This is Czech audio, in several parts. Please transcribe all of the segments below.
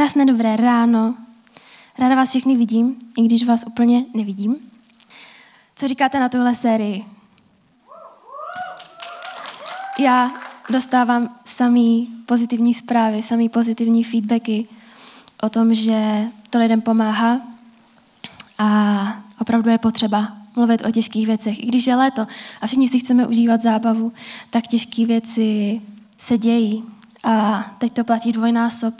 Krásné dobré ráno. Ráda vás všechny vidím, i když vás úplně nevidím. Co říkáte na tuhle sérii? Já dostávám samý pozitivní zprávy, samý pozitivní feedbacky o tom, že to lidem pomáhá a opravdu je potřeba mluvit o těžkých věcech. I když je léto a všichni si chceme užívat zábavu, tak těžké věci se dějí. A teď to platí dvojnásob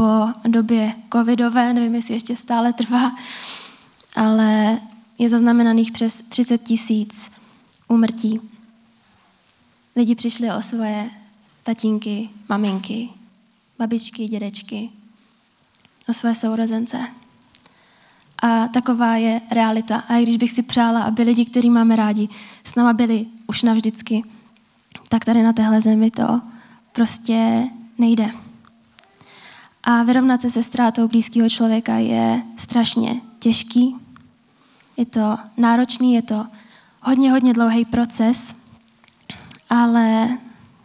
po době covidové, nevím, jestli ještě stále trvá, ale je zaznamenaných přes 30 tisíc úmrtí. Lidi přišli o svoje tatínky, maminky, babičky, dědečky, o své sourozence. A taková je realita. A i když bych si přála, aby lidi, kteří máme rádi, s náma byli už navždycky, tak tady na téhle zemi to prostě nejde. A vyrovnat se se ztrátou blízkého člověka je strašně těžký. Je to náročný, je to hodně, hodně dlouhý proces, ale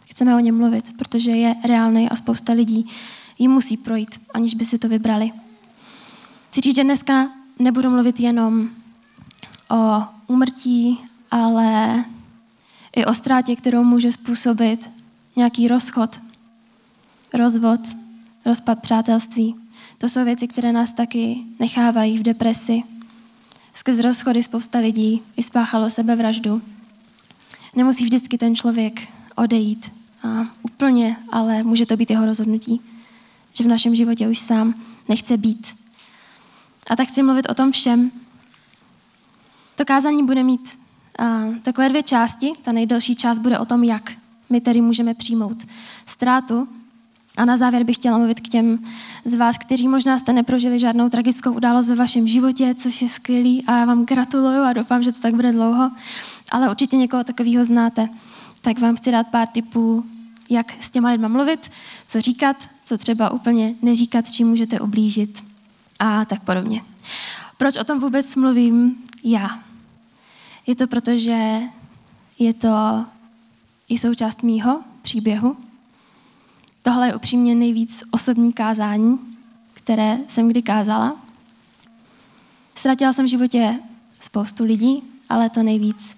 chceme o něm mluvit, protože je reálný a spousta lidí ji musí projít, aniž by si to vybrali. Chci říct, že dneska nebudu mluvit jenom o umrtí, ale i o ztrátě, kterou může způsobit nějaký rozchod, rozvod, rozpad přátelství. To jsou věci, které nás taky nechávají v depresi. Skrz rozchody spousta lidí vyspáchalo sebevraždu. Nemusí vždycky ten člověk odejít a úplně, ale může to být jeho rozhodnutí, že v našem životě už sám nechce být. A tak chci mluvit o tom všem. To kázání bude mít a, takové dvě části. Ta nejdelší část bude o tom, jak my tedy můžeme přijmout ztrátu. A na závěr bych chtěla mluvit k těm z vás, kteří možná jste neprožili žádnou tragickou událost ve vašem životě, což je skvělý a já vám gratuluju a doufám, že to tak bude dlouho, ale určitě někoho takového znáte. Tak vám chci dát pár tipů, jak s těma lidma mluvit, co říkat, co třeba úplně neříkat, čím můžete ublížit a tak podobně. Proč o tom vůbec mluvím já? Je to proto, že je to i součást mýho příběhu. Tohle je upřímně nejvíc osobní kázání, které jsem kdy kázala. Ztratila jsem v životě spoustu lidí, ale to nejvíc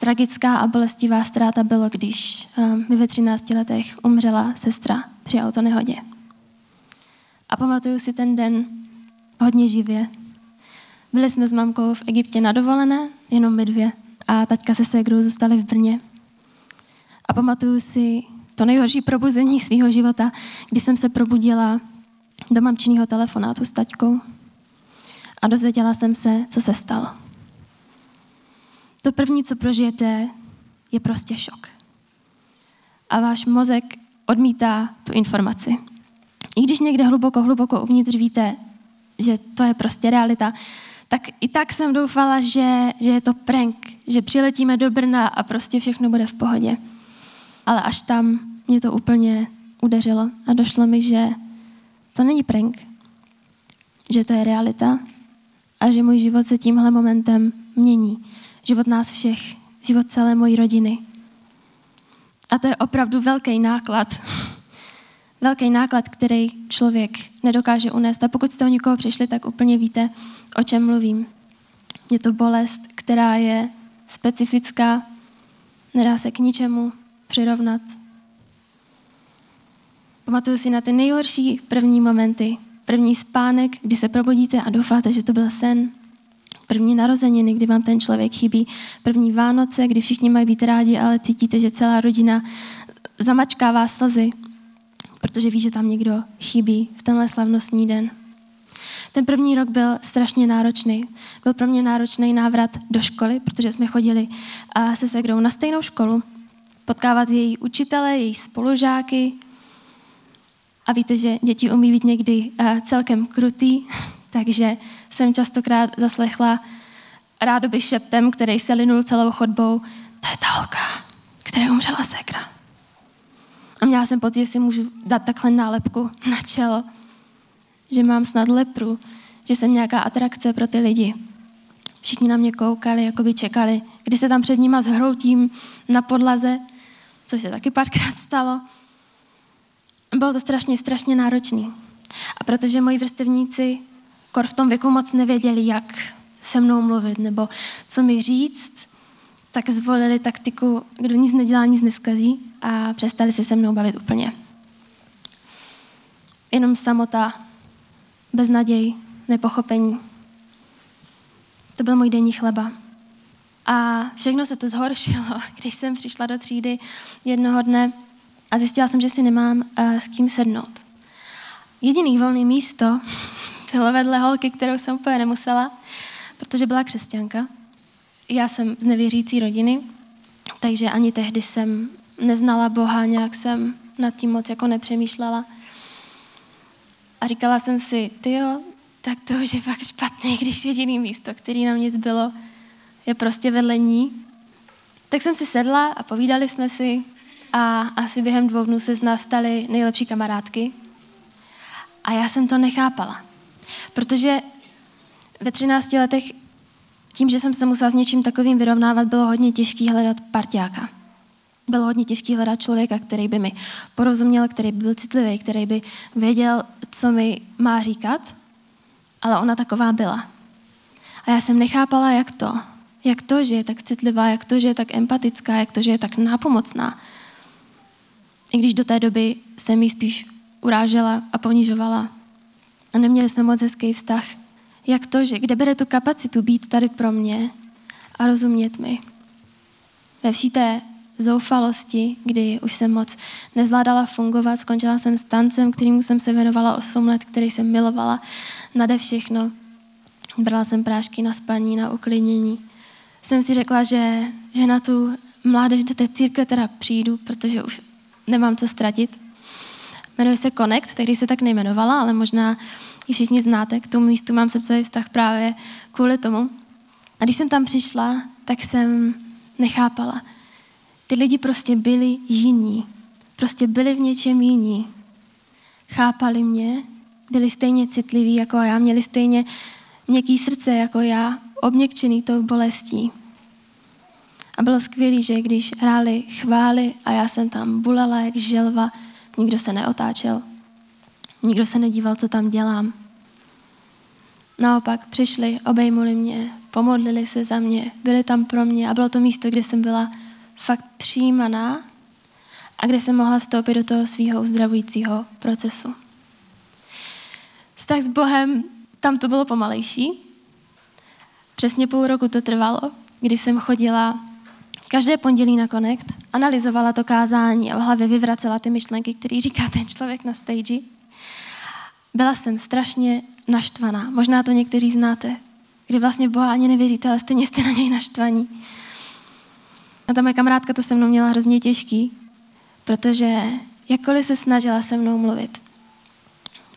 tragická a bolestivá ztráta bylo, když mi ve 13 letech umřela sestra při autonehodě. A pamatuju si ten den hodně živě. Byli jsme s mamkou v Egyptě na dovolené, jenom my dvě, a taťka se ségrou zůstali v Brně. A pamatuju si to nejhorší probuzení svého života, kdy jsem se probudila do mamčiního telefonátu s taťkou a dozvěděla jsem se, co se stalo. To první, co prožijete, je prostě šok. A váš mozek odmítá tu informaci. I když někde hluboko, hluboko uvnitř víte, že to je prostě realita, tak i tak jsem doufala, že, že je to prank, že přiletíme do Brna a prostě všechno bude v pohodě. Ale až tam mě to úplně udeřilo a došlo mi, že to není prank, že to je realita a že můj život se tímhle momentem mění. Život nás všech, život celé mojí rodiny. A to je opravdu velký náklad. velký náklad, který člověk nedokáže unést. A pokud jste o někoho přišli, tak úplně víte, o čem mluvím. Je to bolest, která je specifická, nedá se k ničemu přirovnat. Pamatuju si na ty nejhorší první momenty. První spánek, kdy se probudíte a doufáte, že to byl sen. První narozeniny, kdy vám ten člověk chybí. První Vánoce, kdy všichni mají být rádi, ale cítíte, že celá rodina zamačkává slzy, protože ví, že tam někdo chybí v tenhle slavnostní den. Ten první rok byl strašně náročný. Byl pro mě náročný návrat do školy, protože jsme chodili se Segrou na stejnou školu, potkávat její učitele, její spolužáky. A víte, že děti umí být někdy celkem krutý, takže jsem častokrát zaslechla rádoby šeptem, který se linul celou chodbou, to je ta holka, která umřela sekra. A měla jsem pocit, že si můžu dát takhle nálepku na čelo, že mám snad lepru, že jsem nějaká atrakce pro ty lidi. Všichni na mě koukali, jako by čekali, kdy se tam před nima zhroutím na podlaze, což se taky párkrát stalo. Bylo to strašně, strašně náročný. A protože moji vrstevníci kor v tom věku moc nevěděli, jak se mnou mluvit nebo co mi říct, tak zvolili taktiku, kdo nic nedělá, nic neskazí a přestali se se mnou bavit úplně. Jenom samota, beznaděj, nepochopení. To byl můj denní chleba. A všechno se to zhoršilo, když jsem přišla do třídy jednoho dne a zjistila jsem, že si nemám uh, s kým sednout. Jediný volný místo bylo vedle holky, kterou jsem úplně nemusela, protože byla křesťanka. Já jsem z nevěřící rodiny, takže ani tehdy jsem neznala Boha, nějak jsem nad tím moc jako nepřemýšlela. A říkala jsem si, ty jo, tak to už je fakt špatný, když jediný místo, který na mě zbylo, je prostě vedle ní. Tak jsem si sedla a povídali jsme si a asi během dvou dnů se z nás staly nejlepší kamarádky. A já jsem to nechápala. Protože ve 13 letech tím, že jsem se musela s něčím takovým vyrovnávat, bylo hodně těžký hledat parťáka. Bylo hodně těžký hledat člověka, který by mi porozuměl, který by byl citlivý, který by věděl, co mi má říkat, ale ona taková byla. A já jsem nechápala, jak to, jak to, že je tak citlivá, jak to, že je tak empatická, jak to, že je tak nápomocná. I když do té doby jsem jí spíš urážela a ponižovala. A neměli jsme moc hezký vztah. Jak to, že kde bere tu kapacitu být tady pro mě a rozumět mi. Ve vší té zoufalosti, kdy už jsem moc nezvládala fungovat, skončila jsem s tancem, kterýmu jsem se věnovala 8 let, který jsem milovala nade všechno. Brala jsem prášky na spaní, na uklidnění. Jsem si řekla, že, že na tu mládež do té církve teda přijdu, protože už nemám co ztratit. Jmenuje se Connect, tehdy se tak nejmenovala, ale možná ji všichni znáte. K tomu místu mám srdcový vztah právě kvůli tomu. A když jsem tam přišla, tak jsem nechápala. Ty lidi prostě byli jiní. Prostě byli v něčem jiní. Chápali mě, byli stejně citliví jako já, měli stejně měkký srdce jako já, obněkčený tou bolestí. A bylo skvělé, že když hráli chvály a já jsem tam bulala jak želva, nikdo se neotáčel. Nikdo se nedíval, co tam dělám. Naopak přišli, obejmuli mě, pomodlili se za mě, byli tam pro mě a bylo to místo, kde jsem byla fakt přijímaná a kde jsem mohla vstoupit do toho svého uzdravujícího procesu. Vztah s Bohem, tam to bylo pomalejší. Přesně půl roku to trvalo, kdy jsem chodila každé pondělí na Connect, analyzovala to kázání a v hlavě vyvracela ty myšlenky, které říká ten člověk na stage. Byla jsem strašně naštvaná. Možná to někteří znáte, kdy vlastně Boha ani nevěříte, ale stejně jste na něj naštvaní. A ta moje kamarádka to se mnou měla hrozně těžký, protože jakkoliv se snažila se mnou mluvit,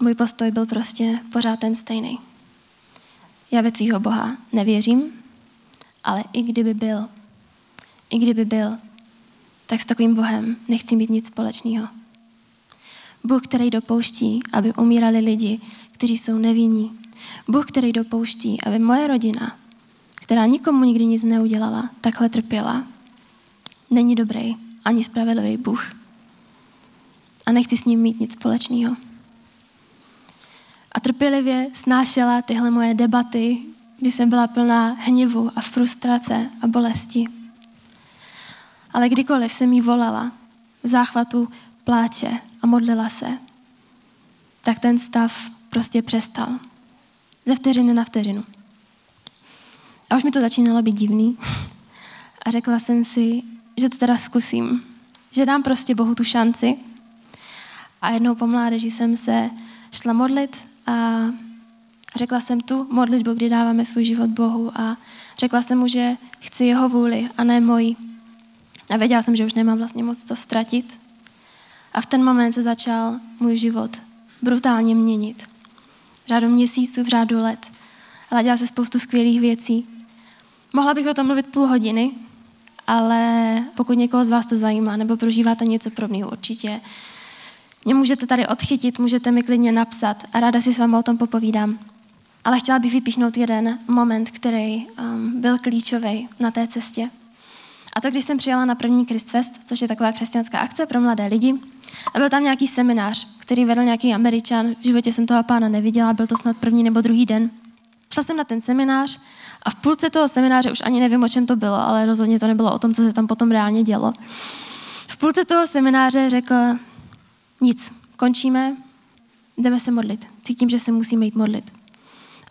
můj postoj byl prostě pořád ten stejný. Já ve tvýho Boha nevěřím, ale i kdyby byl, i kdyby byl, tak s takovým Bohem nechci mít nic společného. Bůh, který dopouští, aby umírali lidi, kteří jsou nevinní. Bůh, který dopouští, aby moje rodina, která nikomu nikdy nic neudělala, takhle trpěla, není dobrý ani spravedlivý Bůh. A nechci s ním mít nic společného. A trpělivě snášela tyhle moje debaty, kdy jsem byla plná hněvu a frustrace a bolesti. Ale kdykoliv jsem jí volala v záchvatu pláče a modlila se, tak ten stav prostě přestal. Ze vteřiny na vteřinu. A už mi to začínalo být divný. A řekla jsem si, že to teda zkusím. Že dám prostě Bohu tu šanci. A jednou po mládeži jsem se šla modlit a řekla jsem tu modlitbu, kdy dáváme svůj život Bohu a řekla jsem mu, že chci jeho vůli a ne moji. A věděla jsem, že už nemám vlastně moc co ztratit. A v ten moment se začal můj život brutálně měnit. V řádu měsíců, v řádu let. Ale dělala se spoustu skvělých věcí. Mohla bych o tom mluvit půl hodiny, ale pokud někoho z vás to zajímá nebo prožíváte něco podobného, určitě mě můžete tady odchytit, můžete mi klidně napsat a ráda si s vámi o tom popovídám. Ale chtěla bych vypíchnout jeden moment, který um, byl klíčový na té cestě. A to, když jsem přijela na první Christfest, což je taková křesťanská akce pro mladé lidi, a byl tam nějaký seminář, který vedl nějaký američan. V životě jsem toho pána neviděla, byl to snad první nebo druhý den. Šla jsem na ten seminář a v půlce toho semináře už ani nevím, o čem to bylo, ale rozhodně to nebylo o tom, co se tam potom reálně dělo. V půlce toho semináře řekl, nic, končíme, jdeme se modlit. Cítím, že se musíme jít modlit.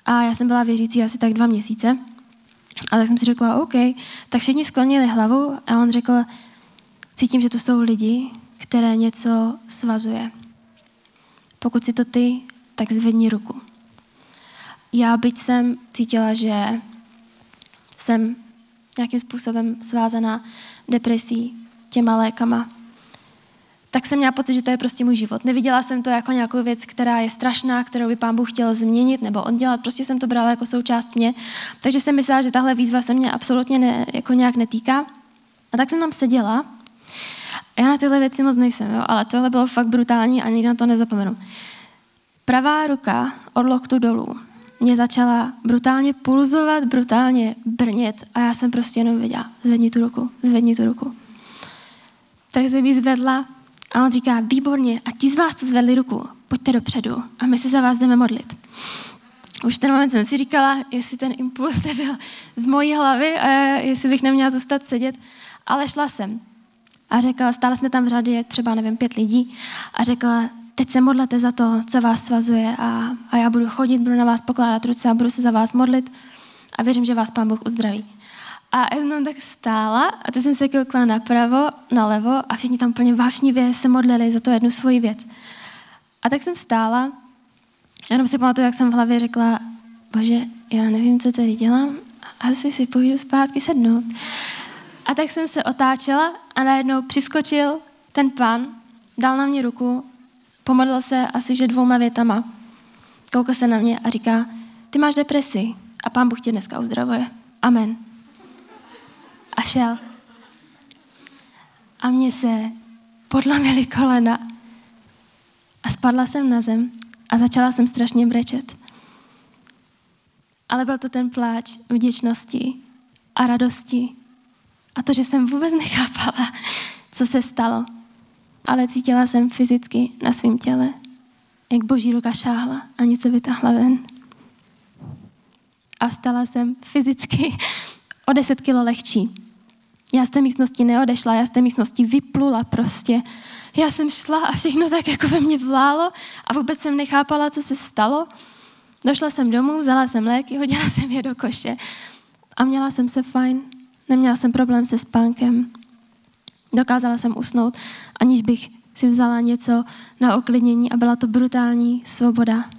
A já jsem byla věřící asi tak dva měsíce. A tak jsem si řekla, OK, tak všichni sklonili hlavu a on řekl, cítím, že tu jsou lidi, které něco svazuje. Pokud si to ty, tak zvedni ruku. Já byť jsem cítila, že jsem nějakým způsobem svázaná depresí, těma lékama, tak jsem měla pocit, že to je prostě můj život. Neviděla jsem to jako nějakou věc, která je strašná, kterou by pán Bůh chtěl změnit nebo oddělat. Prostě jsem to brala jako součást mě. Takže jsem myslela, že tahle výzva se mě absolutně ne, jako nějak netýká. A tak jsem tam seděla. Já na tyhle věci moc nejsem, jo? ale tohle bylo fakt brutální a nikdy na to nezapomenu. Pravá ruka od loktu dolů mě začala brutálně pulzovat, brutálně brnět a já jsem prostě jenom věděla, zvedni tu ruku, zvedni tu ruku. Tak jsem ji zvedla a on říká, výborně, a ti z vás, co zvedli ruku, pojďte dopředu a my se za vás jdeme modlit. Už ten moment jsem si říkala, jestli ten impuls nebyl z mojí hlavy a jestli bych neměla zůstat sedět, ale šla jsem. A řekla, stále jsme tam v řadě třeba, nevím, pět lidí a řekla, teď se modlete za to, co vás svazuje a, a já budu chodit, budu na vás pokládat ruce a budu se za vás modlit a věřím, že vás Pán Bůh uzdraví. A já jsem tam tak stála a teď jsem se koukla napravo, nalevo a všichni tam plně vášnivě se modlili za to jednu svoji věc. A tak jsem stála, jenom si pamatuju, jak jsem v hlavě řekla, bože, já nevím, co tady dělám, asi si půjdu zpátky sednout. A tak jsem se otáčela a najednou přiskočil ten pán, dal na mě ruku, pomodlil se asi že dvouma větama. Koukal se na mě a říká, ty máš depresi a pán Bůh tě dneska uzdravuje. Amen a šel. A mně se podlamily kolena a spadla jsem na zem a začala jsem strašně brečet. Ale byl to ten pláč vděčnosti a radosti a to, že jsem vůbec nechápala, co se stalo. Ale cítila jsem fyzicky na svém těle, jak boží ruka šáhla a něco vytáhla ven. A vstala jsem fyzicky o 10 kilo lehčí. Já z té místnosti neodešla, já z té místnosti vyplula prostě. Já jsem šla a všechno tak jako ve mně vlálo a vůbec jsem nechápala, co se stalo. Došla jsem domů, vzala jsem léky, hodila jsem je do koše a měla jsem se fajn. Neměla jsem problém se spánkem. Dokázala jsem usnout, aniž bych si vzala něco na oklidnění a byla to brutální svoboda.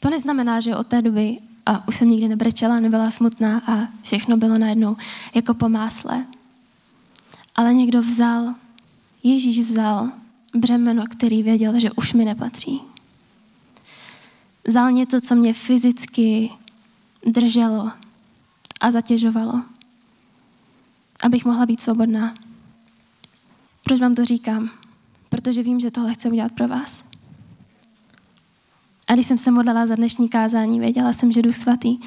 To neznamená, že od té doby a už jsem nikdy nebrečela, nebyla smutná a všechno bylo najednou jako po másle. Ale někdo vzal, Ježíš vzal břemeno, který věděl, že už mi nepatří. Vzal něco, co mě fyzicky drželo a zatěžovalo, abych mohla být svobodná. Proč vám to říkám? Protože vím, že tohle chci udělat pro vás. A když jsem se modlila za dnešní kázání, věděla jsem, že Duch Svatý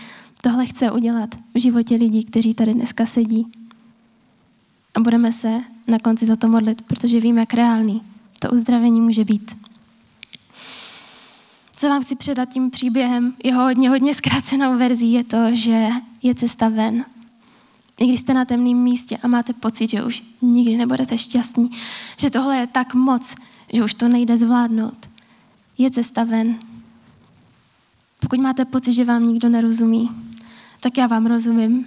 tohle chce udělat v životě lidí, kteří tady dneska sedí. A budeme se na konci za to modlit, protože vím, jak reálný to uzdravení může být. Co vám chci předat tím příběhem, jeho hodně, hodně zkrácenou verzí, je to, že je cesta ven. I když jste na temném místě a máte pocit, že už nikdy nebudete šťastní, že tohle je tak moc, že už to nejde zvládnout, je cesta ven. Pokud máte pocit, že vám nikdo nerozumí, tak já vám rozumím.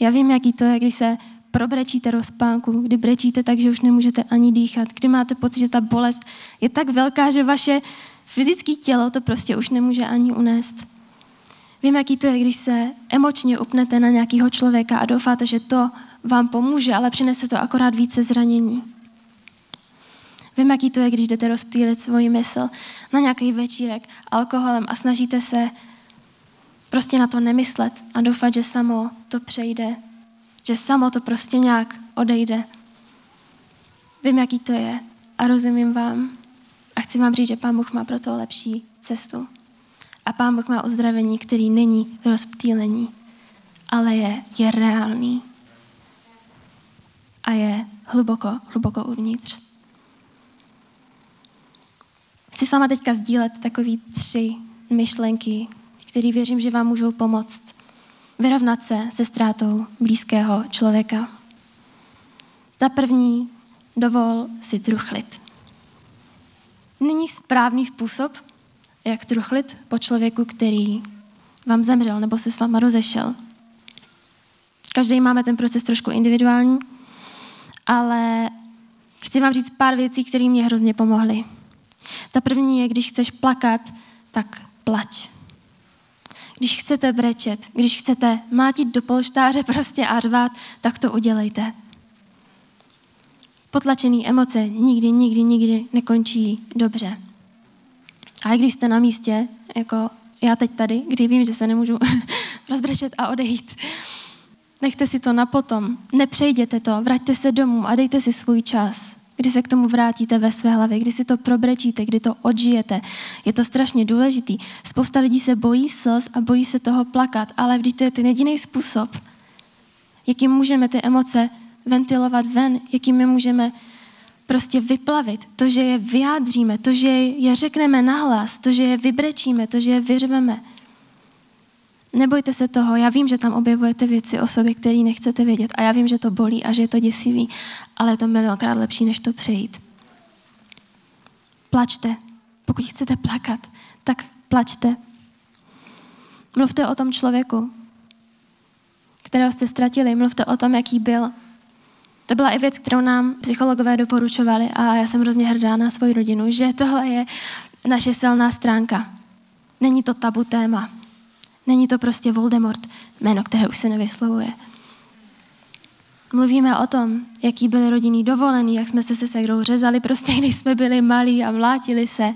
Já vím, jaký to je, když se probrečíte rozpánku, kdy brečíte tak, že už nemůžete ani dýchat, kdy máte pocit, že ta bolest je tak velká, že vaše fyzické tělo to prostě už nemůže ani unést. Vím, jaký to je, když se emočně upnete na nějakého člověka a doufáte, že to vám pomůže, ale přinese to akorát více zranění. Vím, jaký to je, když jdete rozptýlit svoji mysl na nějaký večírek alkoholem a snažíte se prostě na to nemyslet a doufat, že samo to přejde, že samo to prostě nějak odejde. Vím, jaký to je a rozumím vám a chci vám říct, že Pán Bůh má pro to lepší cestu. A Pán Bůh má uzdravení, který není rozptýlení, ale je, je reálný. A je hluboko, hluboko uvnitř. Chci s váma teďka sdílet takový tři myšlenky, které věřím, že vám můžou pomoct vyrovnat se se ztrátou blízkého člověka. Ta první, dovol si truchlit. Není správný způsob, jak truchlit po člověku, který vám zemřel nebo se s váma rozešel. Každý máme ten proces trošku individuální, ale chci vám říct pár věcí, které mě hrozně pomohly. Ta první je, když chceš plakat, tak plač. Když chcete brečet, když chcete mátit do polštáře prostě a řvát, tak to udělejte. Potlačený emoce nikdy, nikdy, nikdy nekončí dobře. A i když jste na místě, jako já teď tady, kdy vím, že se nemůžu rozbrečet a odejít, nechte si to na potom, nepřejděte to, vraťte se domů a dejte si svůj čas, kdy se k tomu vrátíte ve své hlavě, kdy si to probrečíte, kdy to odžijete. Je to strašně důležitý. Spousta lidí se bojí slz a bojí se toho plakat, ale vždyť to je ten jediný způsob, jakým můžeme ty emoce ventilovat ven, jakým je můžeme prostě vyplavit. To, že je vyjádříme, to, že je řekneme nahlas, to, že je vybrečíme, to, že je vyřveme. Nebojte se toho, já vím, že tam objevujete věci o sobě, které nechcete vědět a já vím, že to bolí a že je to děsivý, ale je to milionkrát lepší, než to přejít. Plačte. Pokud chcete plakat, tak plačte. Mluvte o tom člověku, kterého jste ztratili, mluvte o tom, jaký byl. To byla i věc, kterou nám psychologové doporučovali a já jsem hrozně hrdá na svoji rodinu, že tohle je naše silná stránka. Není to tabu téma. Není to prostě Voldemort, jméno, které už se nevyslovuje. Mluvíme o tom, jaký byly rodinný dovolený, jak jsme se se segrou řezali, prostě když jsme byli malí a mlátili se.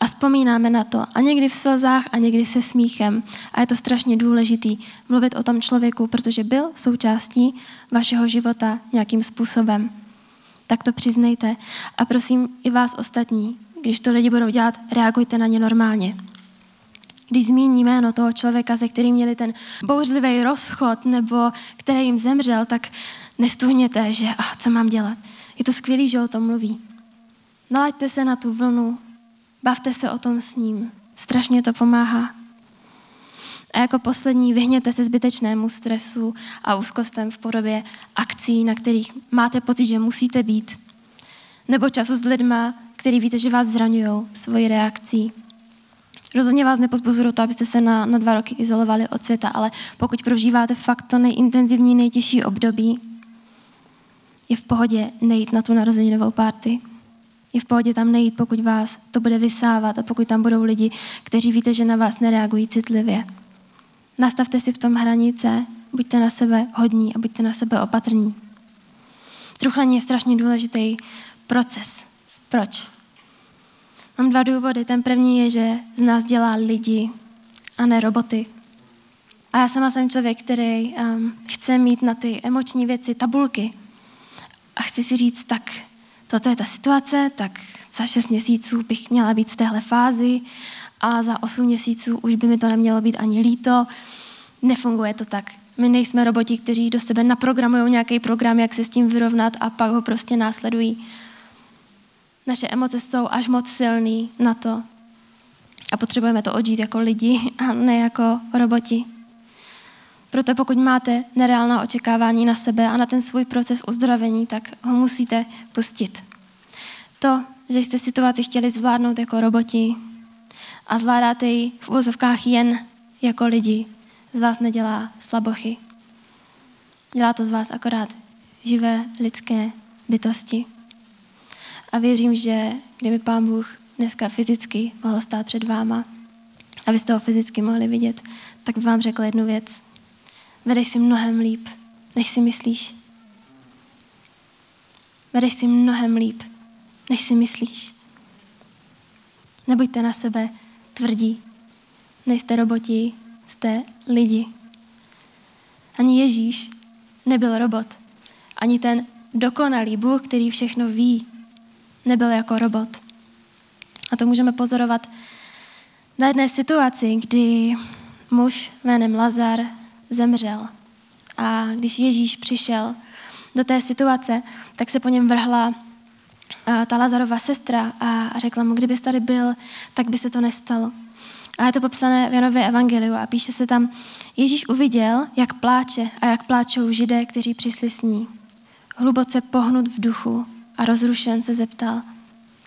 A vzpomínáme na to. A někdy v slzách a někdy se smíchem. A je to strašně důležitý mluvit o tom člověku, protože byl součástí vašeho života nějakým způsobem. Tak to přiznejte. A prosím i vás ostatní, když to lidi budou dělat, reagujte na ně normálně když zmíní jméno toho člověka, se kterým měli ten bouřlivý rozchod nebo který jim zemřel, tak nestuhněte, že a co mám dělat. Je to skvělé, že o tom mluví. Nalaďte se na tu vlnu, bavte se o tom s ním. Strašně to pomáhá. A jako poslední vyhněte se zbytečnému stresu a úzkostem v podobě akcí, na kterých máte pocit, že musíte být. Nebo času s lidma, který víte, že vás zraňují svoji reakcí. Rozhodně vás nepozbuzuju to, abyste se na, na dva roky izolovali od světa, ale pokud prožíváte fakt to nejintenzivní, nejtěžší období, je v pohodě nejít na tu narozeninovou párty. Je v pohodě tam nejít, pokud vás to bude vysávat a pokud tam budou lidi, kteří víte, že na vás nereagují citlivě. Nastavte si v tom hranice, buďte na sebe hodní a buďte na sebe opatrní. Truchlení je strašně důležitý proces. Proč? Mám dva důvody. Ten první je, že z nás dělá lidi a ne roboty. A já sama jsem člověk, který um, chce mít na ty emoční věci tabulky. A chci si říct, tak toto je ta situace, tak za šest měsíců bych měla být v téhle fázi a za osm měsíců už by mi to nemělo být ani líto. Nefunguje to tak. My nejsme roboti, kteří do sebe naprogramují nějaký program, jak se s tím vyrovnat a pak ho prostě následují. Naše emoce jsou až moc silný na to. A potřebujeme to odžít jako lidi a ne jako roboti. Proto pokud máte nereálná očekávání na sebe a na ten svůj proces uzdravení, tak ho musíte pustit. To, že jste situaci chtěli zvládnout jako roboti a zvládáte ji v úvozovkách jen jako lidi, z vás nedělá slabochy. Dělá to z vás akorát živé lidské bytosti. A věřím, že kdyby Pán Bůh dneska fyzicky mohl stát před váma, abyste ho fyzicky mohli vidět, tak by vám řekl jednu věc. Vedeš si mnohem líp, než si myslíš. Vedeš si mnohem líp, než si myslíš. Nebuďte na sebe tvrdí. Nejste roboti, jste lidi. Ani Ježíš nebyl robot. Ani ten dokonalý Bůh, který všechno ví, nebyl jako robot. A to můžeme pozorovat na jedné situaci, kdy muž jménem Lazar zemřel. A když Ježíš přišel do té situace, tak se po něm vrhla ta Lazarova sestra a řekla mu, kdybys tady byl, tak by se to nestalo. A je to popsané v Janově evangeliu a píše se tam, Ježíš uviděl, jak pláče a jak pláčou židé, kteří přišli s ní. Hluboce pohnut v duchu a rozrušen se zeptal,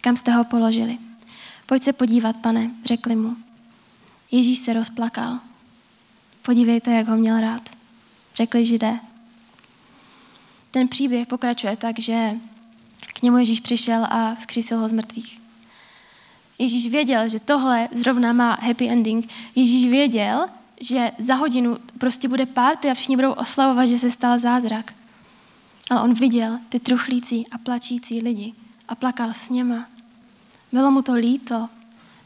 kam jste ho položili. Pojď se podívat, pane, řekli mu. Ježíš se rozplakal. Podívejte, jak ho měl rád, řekli židé. Ten příběh pokračuje tak, že k němu Ježíš přišel a vzkřísil ho z mrtvých. Ježíš věděl, že tohle zrovna má happy ending. Ježíš věděl, že za hodinu prostě bude párty a všichni budou oslavovat, že se stal zázrak. Ale on viděl ty truchlící a plačící lidi a plakal s něma. Bylo mu to líto.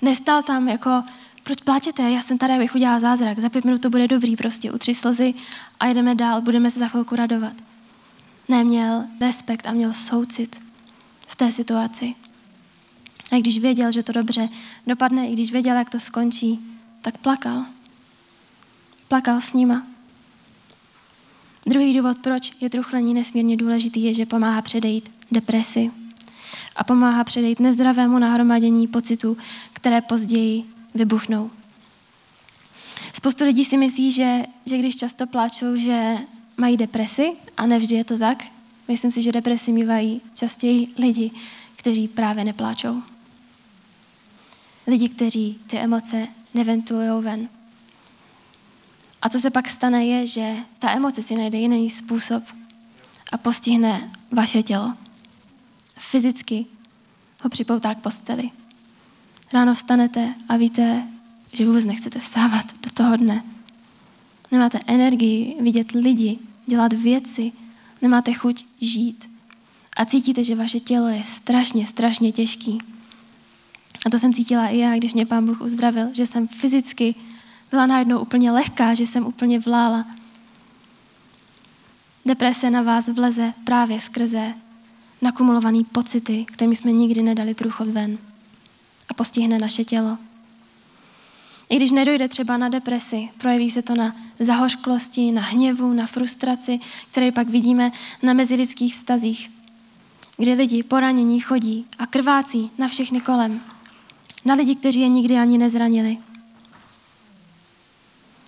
Nestál tam jako, proč pláčete, já jsem tady, abych udělal zázrak, za pět minut to bude dobrý, prostě utři slzy a jdeme dál, budeme se za chvilku radovat. Neměl respekt a měl soucit v té situaci. A když věděl, že to dobře dopadne, i když věděl, jak to skončí, tak plakal. Plakal s nima. Druhý důvod, proč je truchlení nesmírně důležitý, je, že pomáhá předejít depresi a pomáhá předejít nezdravému nahromadění pocitů, které později vybuchnou. Spoustu lidí si myslí, že, že když často pláčou, že mají depresi, a nevždy je to tak. Myslím si, že depresi mývají častěji lidi, kteří právě nepláčou. Lidi, kteří ty emoce neventulují ven. A co se pak stane, je, že ta emoce si najde jiný způsob a postihne vaše tělo. Fyzicky ho připoutá k posteli. Ráno vstanete a víte, že vůbec nechcete vstávat do toho dne. Nemáte energii vidět lidi, dělat věci, nemáte chuť žít. A cítíte, že vaše tělo je strašně, strašně těžký. A to jsem cítila i já, když mě pán Bůh uzdravil, že jsem fyzicky byla najednou úplně lehká, že jsem úplně vlála. Deprese na vás vleze právě skrze nakumulované pocity, kterými jsme nikdy nedali průchod ven a postihne naše tělo. I když nedojde třeba na depresi, projeví se to na zahořklosti, na hněvu, na frustraci, které pak vidíme na mezilidských stazích, kdy lidi poranění chodí a krvácí na všechny kolem. Na lidi, kteří je nikdy ani nezranili.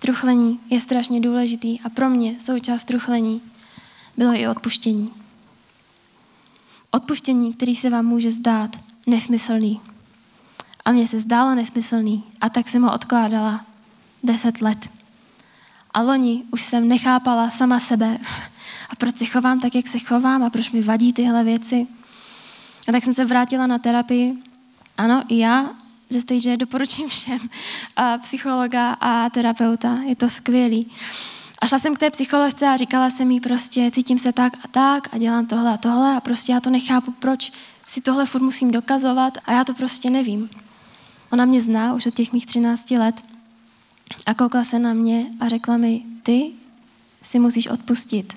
Truchlení je strašně důležitý a pro mě součást truchlení bylo i odpuštění. Odpuštění, který se vám může zdát nesmyslný. A mně se zdálo nesmyslný a tak jsem ho odkládala deset let. A loni už jsem nechápala sama sebe a proč se chovám tak, jak se chovám a proč mi vadí tyhle věci. A tak jsem se vrátila na terapii. Ano, i já ze stage doporučím všem a psychologa a terapeuta. Je to skvělý. A šla jsem k té psycholožce a říkala jsem jí prostě, cítím se tak a tak a dělám tohle a tohle a prostě já to nechápu, proč si tohle furt musím dokazovat a já to prostě nevím. Ona mě zná už od těch mých 13 let a koukla se na mě a řekla mi, ty si musíš odpustit.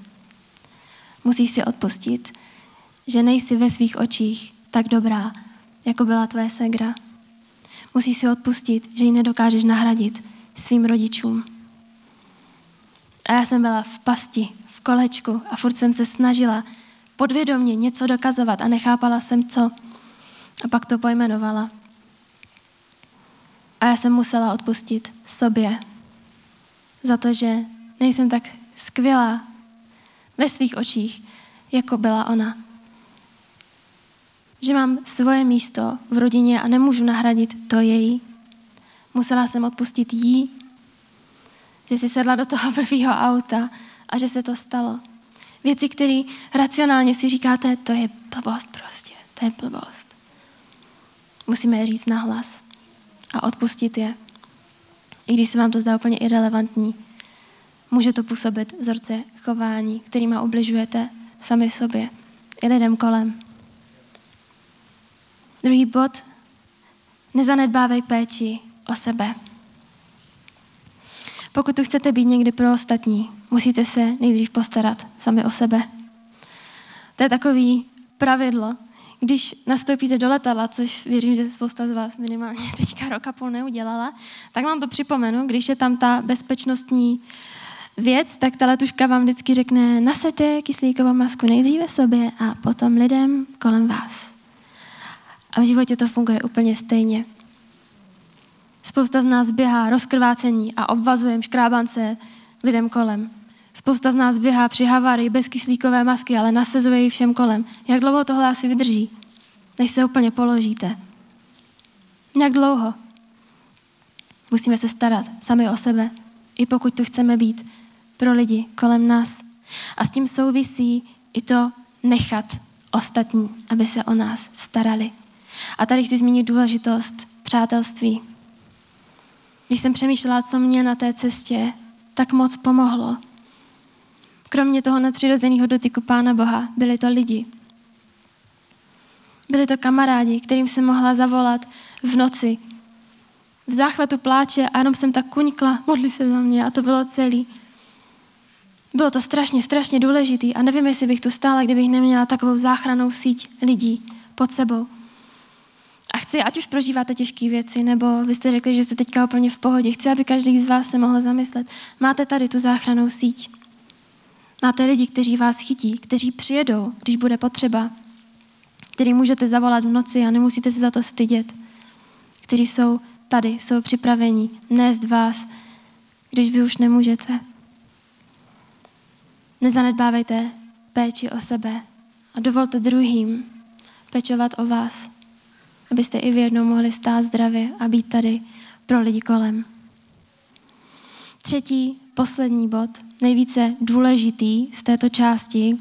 Musíš si odpustit, že nejsi ve svých očích tak dobrá, jako byla tvoje segra. Musíš si odpustit, že ji nedokážeš nahradit svým rodičům. A já jsem byla v pasti, v kolečku a furt jsem se snažila podvědomě něco dokazovat a nechápala jsem co. A pak to pojmenovala. A já jsem musela odpustit sobě za to, že nejsem tak skvělá ve svých očích, jako byla ona. Že mám svoje místo v rodině a nemůžu nahradit to její. Musela jsem odpustit jí, že si sedla do toho prvního auta a že se to stalo. Věci, které racionálně si říkáte, to je blbost prostě, to je blbost. Musíme je říct nahlas a odpustit je. I když se vám to zdá úplně irrelevantní, může to působit vzorce chování, kterýma ubližujete sami sobě i lidem kolem. Druhý bod. Nezanedbávej péči o sebe. Pokud tu chcete být někdy pro ostatní, musíte se nejdřív postarat sami o sebe. To je takový pravidlo, když nastoupíte do letadla, což věřím, že spousta z vás minimálně teďka rok a půl neudělala, tak vám to připomenu, když je tam ta bezpečnostní věc, tak ta letuška vám vždycky řekne, nasete kyslíkovou masku nejdříve sobě a potom lidem kolem vás. A v životě to funguje úplně stejně. Spousta z nás běhá rozkrvácení a obvazujeme škrábance lidem kolem. Spousta z nás běhá při havárii bez kyslíkové masky, ale nasazuje ji všem kolem. Jak dlouho tohle asi vydrží, než se úplně položíte? Jak dlouho? Musíme se starat sami o sebe, i pokud tu chceme být pro lidi kolem nás. A s tím souvisí i to nechat ostatní, aby se o nás starali. A tady chci zmínit důležitost přátelství. Když jsem přemýšlela, co mě na té cestě tak moc pomohlo, kromě toho nadpřirozeného dotyku Pána Boha, byli to lidi. Byli to kamarádi, kterým jsem mohla zavolat v noci, v záchvatu pláče a jenom jsem tak kuňkla, modli se za mě a to bylo celý. Bylo to strašně, strašně důležitý a nevím, jestli bych tu stála, kdybych neměla takovou záchranou síť lidí pod sebou. A chci, ať už prožíváte těžké věci, nebo vy jste řekli, že jste teďka úplně v pohodě, chci, aby každý z vás se mohl zamyslet. Máte tady tu záchranou síť. Máte lidi, kteří vás chytí, kteří přijedou, když bude potřeba, který můžete zavolat v noci a nemusíte se za to stydět, kteří jsou tady, jsou připraveni nést vás, když vy už nemůžete. Nezanedbávejte péči o sebe a dovolte druhým pečovat o vás, abyste i vy jednou mohli stát zdravě a být tady pro lidi kolem. Třetí, poslední bod, nejvíce důležitý z této části,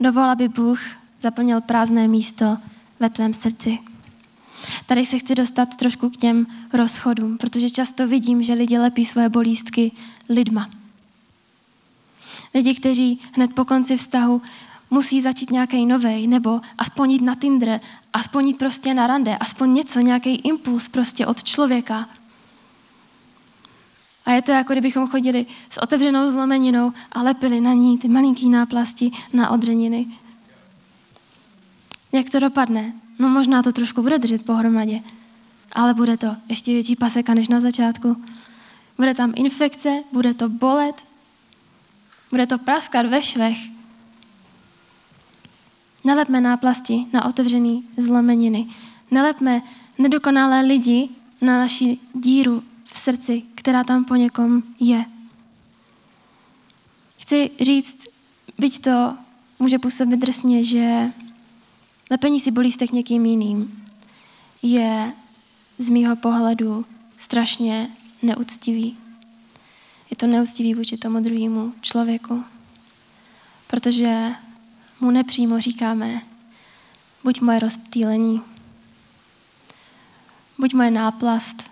dovol, aby Bůh zaplnil prázdné místo ve tvém srdci. Tady se chci dostat trošku k těm rozchodům, protože často vidím, že lidi lepí svoje bolístky lidma. Lidi, kteří hned po konci vztahu musí začít nějaký novej, nebo aspoň jít na Tinder, aspoň jít prostě na rande, aspoň něco, nějaký impuls prostě od člověka. A je to jako kdybychom chodili s otevřenou zlomeninou a lepili na ní ty malinký náplasti na odřeniny. Jak to dopadne? No možná to trošku bude držet pohromadě, ale bude to ještě větší paseka než na začátku. Bude tam infekce, bude to bolet, bude to praskat ve švech. Nelepme náplasti na otevřený zlomeniny. Nelepme nedokonalé lidi na naši díru v srdci, která tam po někom je. Chci říct, byť to může působit drsně, že lepení si bolístek někým jiným je z mýho pohledu strašně neúctivý je to neúctivý vůči tomu druhému člověku. Protože mu nepřímo říkáme, buď moje rozptýlení, buď moje náplast,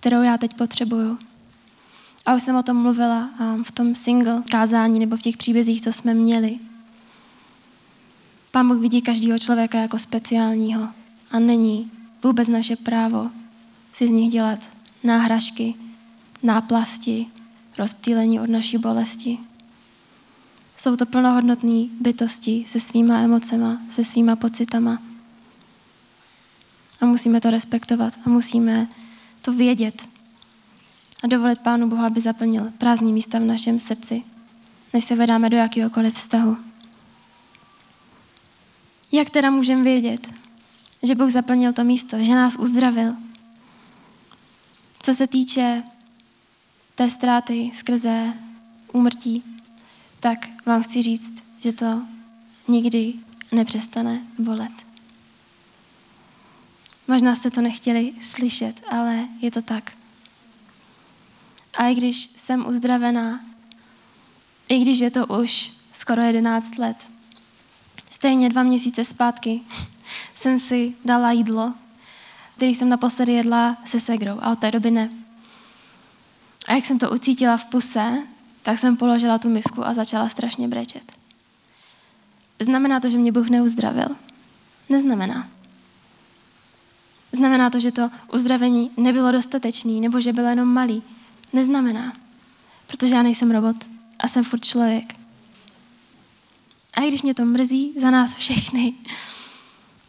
kterou já teď potřebuju. A už jsem o tom mluvila v tom single kázání nebo v těch příbězích, co jsme měli. Pán Bůh vidí každého člověka jako speciálního a není vůbec naše právo si z nich dělat náhražky, náplasti, rozptýlení od naší bolesti. Jsou to plnohodnotné bytosti se svýma emocema, se svýma pocitama. A musíme to respektovat a musíme to vědět a dovolit Pánu Bohu, aby zaplnil prázdný místa v našem srdci, než se vedáme do jakéhokoliv vztahu. Jak teda můžeme vědět, že Bůh zaplnil to místo, že nás uzdravil? Co se týče té ztráty skrze úmrtí, tak vám chci říct, že to nikdy nepřestane bolet. Možná jste to nechtěli slyšet, ale je to tak. A i když jsem uzdravená, i když je to už skoro 11 let, stejně dva měsíce zpátky jsem si dala jídlo, který jsem naposledy jedla se segrou a od té doby ne. A jak jsem to ucítila v puse, tak jsem položila tu misku a začala strašně brečet. Znamená to, že mě Bůh neuzdravil? Neznamená. Znamená to, že to uzdravení nebylo dostatečný nebo že bylo jenom malý? Neznamená. Protože já nejsem robot a jsem furt člověk. A i když mě to mrzí za nás všechny,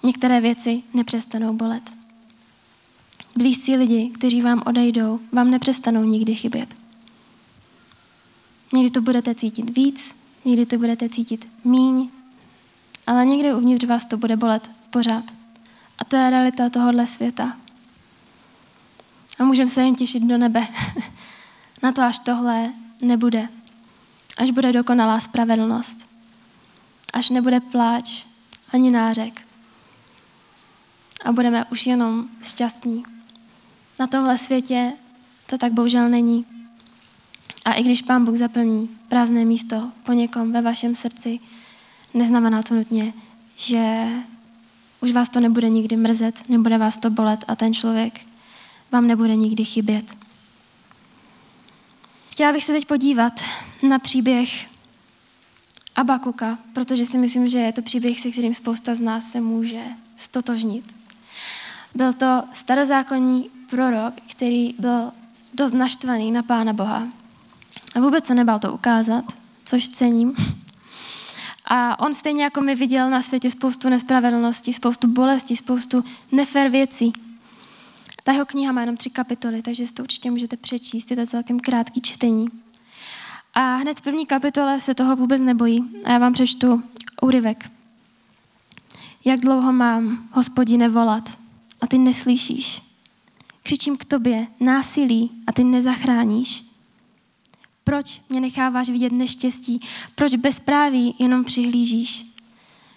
některé věci nepřestanou bolet. Blízcí lidi, kteří vám odejdou, vám nepřestanou nikdy chybět. Někdy to budete cítit víc, někdy to budete cítit míň, ale někde uvnitř vás to bude bolet pořád. A to je realita tohohle světa. A můžeme se jen těšit do nebe. Na to, až tohle nebude. Až bude dokonalá spravedlnost. Až nebude pláč ani nářek. A budeme už jenom šťastní. Na tomhle světě to tak bohužel není. A i když Pán Bůh zaplní prázdné místo po někom ve vašem srdci, neznamená to nutně, že už vás to nebude nikdy mrzet, nebude vás to bolet a ten člověk vám nebude nikdy chybět. Chtěla bych se teď podívat na příběh Abakuka, protože si myslím, že je to příběh, se kterým spousta z nás se může stotožnit. Byl to starozákonní prorok, který byl dost naštvaný na Pána Boha. A vůbec se nebál to ukázat, což cením. A on stejně jako mi viděl na světě spoustu nespravedlností, spoustu bolesti, spoustu nefér věcí. Ta jeho kniha má jenom tři kapitoly, takže si to určitě můžete přečíst, je to celkem krátký čtení. A hned v první kapitole se toho vůbec nebojí. A já vám přečtu úryvek. Jak dlouho mám, hospodine, volat a ty neslyšíš? Křičím k tobě násilí a ty nezachráníš. Proč mě necháváš vidět neštěstí? Proč bezpráví jenom přihlížíš?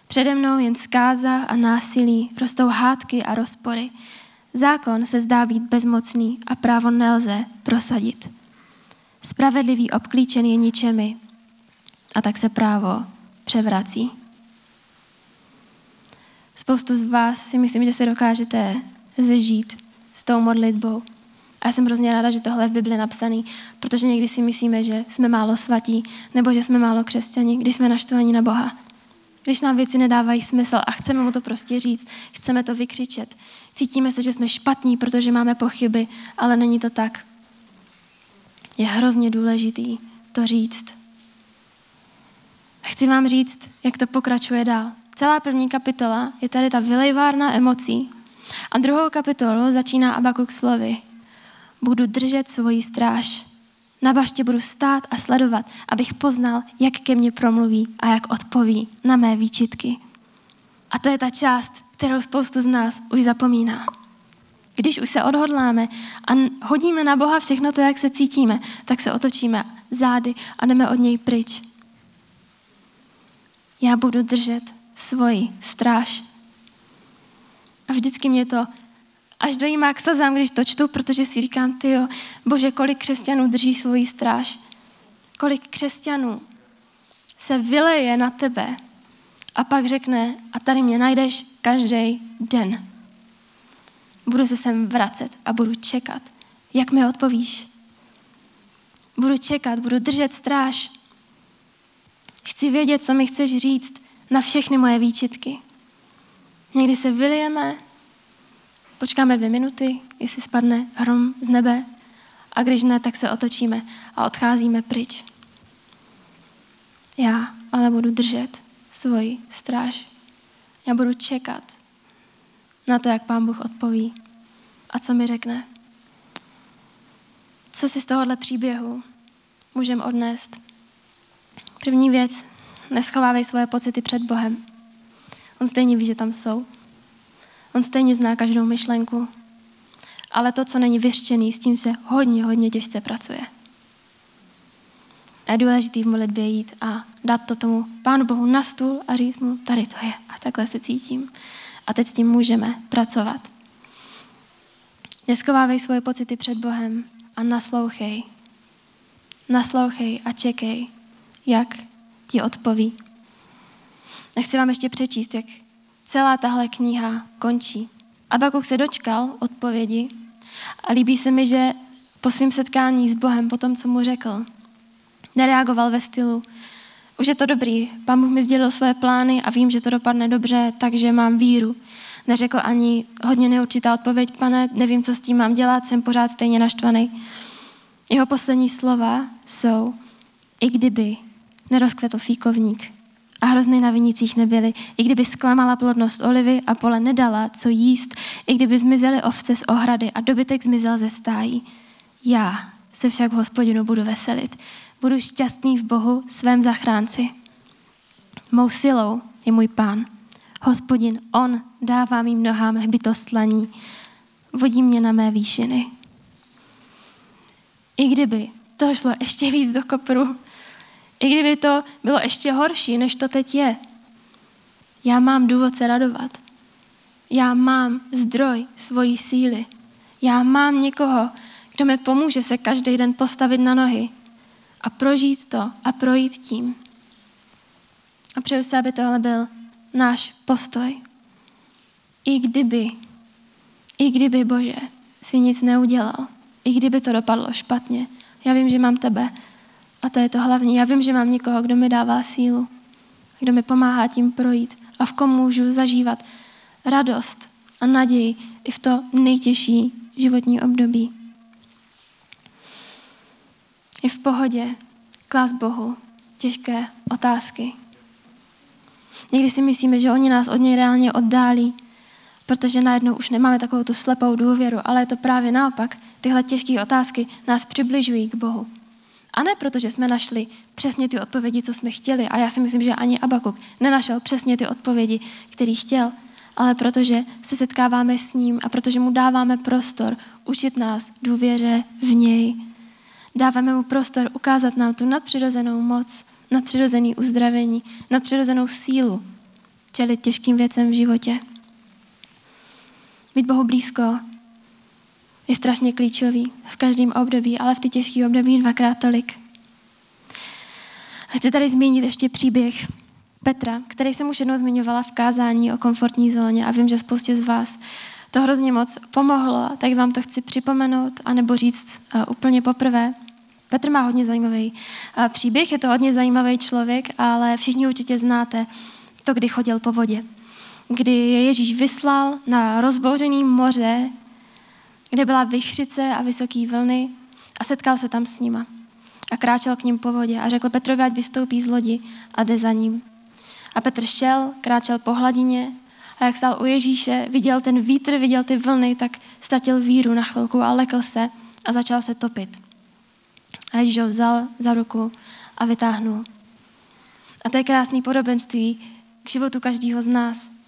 Přede mnou jen zkáza a násilí, rostou hádky a rozpory. Zákon se zdá být bezmocný a právo nelze prosadit. Spravedlivý obklíčen je ničemi a tak se právo převrací. Spoustu z vás si myslím, že se dokážete zžít s tou modlitbou. A já jsem hrozně ráda, že tohle je v Bibli napsaný, protože někdy si myslíme, že jsme málo svatí, nebo že jsme málo křesťani, když jsme naštvaní na Boha. Když nám věci nedávají smysl a chceme mu to prostě říct, chceme to vykřičet. Cítíme se, že jsme špatní, protože máme pochyby, ale není to tak. Je hrozně důležitý to říct. Chci vám říct, jak to pokračuje dál. Celá první kapitola je tady ta vylejvárna emocí. A druhou kapitolu začíná Abakuk slovy. Budu držet svoji stráž. Na baště budu stát a sledovat, abych poznal, jak ke mně promluví a jak odpoví na mé výčitky. A to je ta část, kterou spoustu z nás už zapomíná. Když už se odhodláme a hodíme na Boha všechno to, jak se cítíme, tak se otočíme zády a jdeme od něj pryč. Já budu držet svoji stráž. A vždycky mě to až dojímá k slzám, když to čtu, protože si říkám, ty jo, bože, kolik křesťanů drží svoji stráž. Kolik křesťanů se vyleje na tebe a pak řekne, a tady mě najdeš každý den. Budu se sem vracet a budu čekat, jak mi odpovíš. Budu čekat, budu držet stráž. Chci vědět, co mi chceš říct na všechny moje výčitky. Někdy se vylijeme, počkáme dvě minuty, jestli spadne hrom z nebe a když ne, tak se otočíme a odcházíme pryč. Já ale budu držet svoji stráž. Já budu čekat na to, jak Pán Bůh odpoví a co mi řekne. Co si z tohohle příběhu můžeme odnést? První věc, neschovávej svoje pocity před Bohem. On stejně ví, že tam jsou. On stejně zná každou myšlenku. Ale to, co není vyřčený, s tím se hodně, hodně těžce pracuje. A je důležité v modlitbě jít a dát to tomu Pánu Bohu na stůl a říct mu, tady to je a takhle se cítím. A teď s tím můžeme pracovat. Neskovávej svoje pocity před Bohem a naslouchej. Naslouchej a čekej, jak ti odpoví. A chci vám ještě přečíst, jak celá tahle kniha končí. Abakuk se dočkal odpovědi a líbí se mi, že po svém setkání s Bohem, po tom, co mu řekl, nereagoval ve stylu, už je to dobrý, pán Bůh mi sdělil svoje plány a vím, že to dopadne dobře, takže mám víru. Neřekl ani hodně neurčitá odpověď, pane, nevím, co s tím mám dělat, jsem pořád stejně naštvaný. Jeho poslední slova jsou, i kdyby nerozkvetl fíkovník, a hrozny na vinicích nebyly, i kdyby zklamala plodnost olivy a pole nedala, co jíst, i kdyby zmizely ovce z ohrady a dobytek zmizel ze stájí. Já se však v hospodinu budu veselit. Budu šťastný v Bohu, svém zachránci. Mou silou je můj pán. Hospodin, on dává mým nohám hbitost laní, vodí mě na mé výšiny. I kdyby to šlo ještě víc do kopru, i kdyby to bylo ještě horší, než to teď je, já mám důvod se radovat. Já mám zdroj svojí síly. Já mám někoho, kdo mi pomůže se každý den postavit na nohy a prožít to a projít tím. A přeju se, aby tohle byl náš postoj. I kdyby, i kdyby, Bože, si nic neudělal, i kdyby to dopadlo špatně, já vím, že mám tebe a to je to hlavní. Já vím, že mám někoho, kdo mi dává sílu, kdo mi pomáhá tím projít a v kom můžu zažívat radost a naději i v to nejtěžší životní období. Je v pohodě klas Bohu těžké otázky. Někdy si myslíme, že oni nás od něj reálně oddálí, protože najednou už nemáme takovou tu slepou důvěru, ale je to právě naopak. Tyhle těžké otázky nás přibližují k Bohu. A ne proto, že jsme našli přesně ty odpovědi, co jsme chtěli. A já si myslím, že ani Abakuk nenašel přesně ty odpovědi, který chtěl, ale protože se setkáváme s ním a protože mu dáváme prostor učit nás důvěře v něj. Dáváme mu prostor ukázat nám tu nadpřirozenou moc, nadpřirozený uzdravení, nadpřirozenou sílu čelit těžkým věcem v životě. Být Bohu blízko je strašně klíčový v každém období, ale v ty těžké období dvakrát tolik. A chci tady zmínit ještě příběh Petra, který jsem už jednou zmiňovala v kázání o komfortní zóně a vím, že spoustě z vás to hrozně moc pomohlo, tak vám to chci připomenout anebo říct uh, úplně poprvé. Petr má hodně zajímavý uh, příběh, je to hodně zajímavý člověk, ale všichni určitě znáte to, kdy chodil po vodě. Kdy je Ježíš vyslal na rozbouřený moře, kde byla vychřice a vysoké vlny a setkal se tam s nima. A kráčel k ním po vodě a řekl Petrovi, ať vystoupí z lodi a jde za ním. A Petr šel, kráčel po hladině a jak stál u Ježíše, viděl ten vítr, viděl ty vlny, tak ztratil víru na chvilku a lekl se a začal se topit. A Ježíš ho vzal za ruku a vytáhnul. A to je krásný podobenství k životu každého z nás.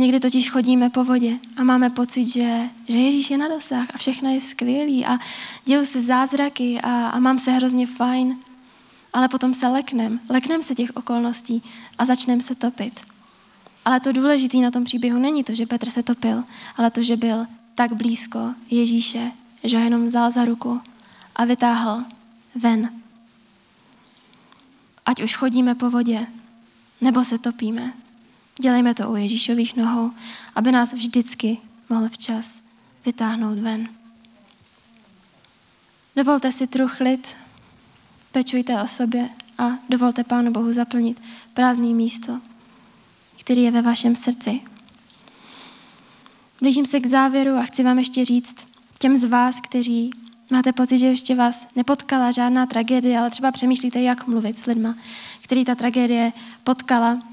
Někdy totiž chodíme po vodě a máme pocit, že, že Ježíš je na dosah a všechno je skvělý a dějou se zázraky a, a mám se hrozně fajn. Ale potom se leknem, leknem se těch okolností a začneme se topit. Ale to důležité na tom příběhu není to, že Petr se topil, ale to, že byl tak blízko Ježíše, že ho jenom vzal za ruku a vytáhl ven. Ať už chodíme po vodě, nebo se topíme, Dělejme to u Ježíšových nohou, aby nás vždycky mohl včas vytáhnout ven. Dovolte si truchlit, pečujte o sobě a dovolte Pánu Bohu zaplnit prázdné místo, který je ve vašem srdci. Blížím se k závěru a chci vám ještě říct těm z vás, kteří máte pocit, že ještě vás nepotkala žádná tragédie, ale třeba přemýšlíte, jak mluvit s lidma, který ta tragédie potkala,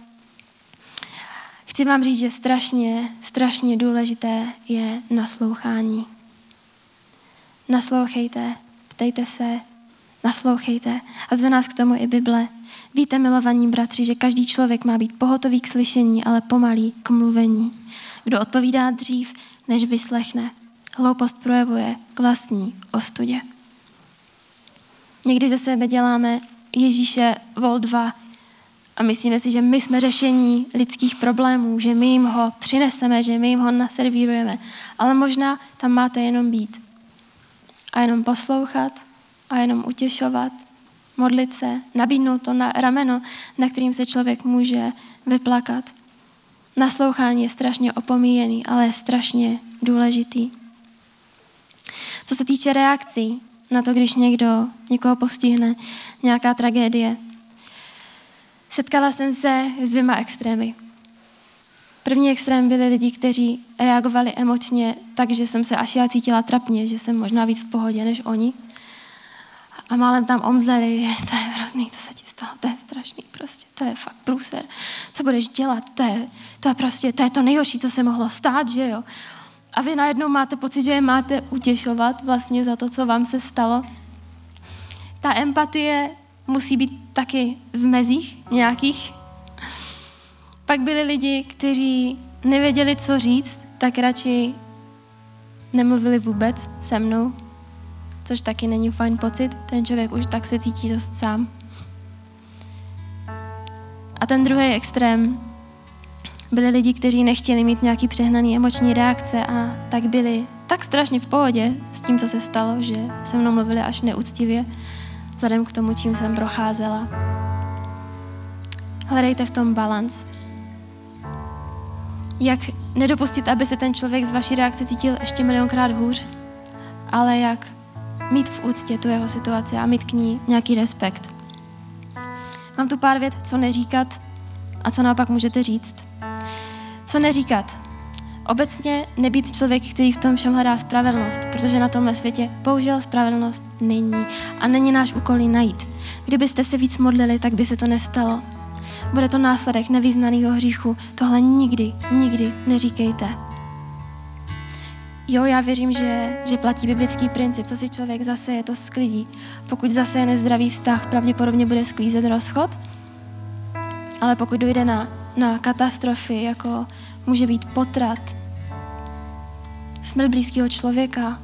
Chci vám říct, že strašně, strašně důležité je naslouchání. Naslouchejte, ptejte se, naslouchejte a zve nás k tomu i Bible. Víte, milovaní bratři, že každý člověk má být pohotový k slyšení, ale pomalý k mluvení. Kdo odpovídá dřív, než vyslechne, hloupost projevuje k vlastní ostudě. Někdy ze sebe děláme Ježíše vol 2, a myslíme si, že my jsme řešení lidských problémů, že my jim ho přineseme, že my jim ho naservírujeme. Ale možná tam máte jenom být. A jenom poslouchat a jenom utěšovat, modlit se, nabídnout to na rameno, na kterým se člověk může vyplakat. Naslouchání je strašně opomíjený, ale je strašně důležitý. Co se týče reakcí na to, když někdo někoho postihne nějaká tragédie, Setkala jsem se s dvěma extrémy. První extrém byli lidi, kteří reagovali emočně tak, že jsem se až já cítila trapně, že jsem možná víc v pohodě než oni. A málem tam omdleli, to je hrozný, co se ti stalo, to je strašný prostě, to je fakt průser. Co budeš dělat, to je, to je prostě, to je to nejhorší, co se mohlo stát, že jo. A vy najednou máte pocit, že je máte utěšovat vlastně za to, co vám se stalo. Ta empatie musí být taky v mezích nějakých. Pak byli lidi, kteří nevěděli, co říct, tak radši nemluvili vůbec se mnou, což taky není fajn pocit. Ten člověk už tak se cítí dost sám. A ten druhý extrém byli lidi, kteří nechtěli mít nějaký přehnaný emoční reakce a tak byli tak strašně v pohodě s tím, co se stalo, že se mnou mluvili až neúctivě, vzhledem k tomu, čím jsem procházela. Hledejte v tom balans. Jak nedopustit, aby se ten člověk z vaší reakce cítil ještě milionkrát hůř, ale jak mít v úctě tu jeho situaci a mít k ní nějaký respekt. Mám tu pár vět, co neříkat a co naopak můžete říct. Co neříkat? Obecně nebýt člověk, který v tom všem hledá spravedlnost, protože na tomhle světě bohužel spravedlnost není a není náš úkol najít. Kdybyste se víc modlili, tak by se to nestalo. Bude to následek nevýznaného hříchu. Tohle nikdy, nikdy neříkejte. Jo, já věřím, že, že platí biblický princip, co si člověk zase je to sklidí. Pokud zase je nezdravý vztah, pravděpodobně bude sklízet rozchod, ale pokud dojde na, na katastrofy, jako může být potrat, smrt blízkého člověka,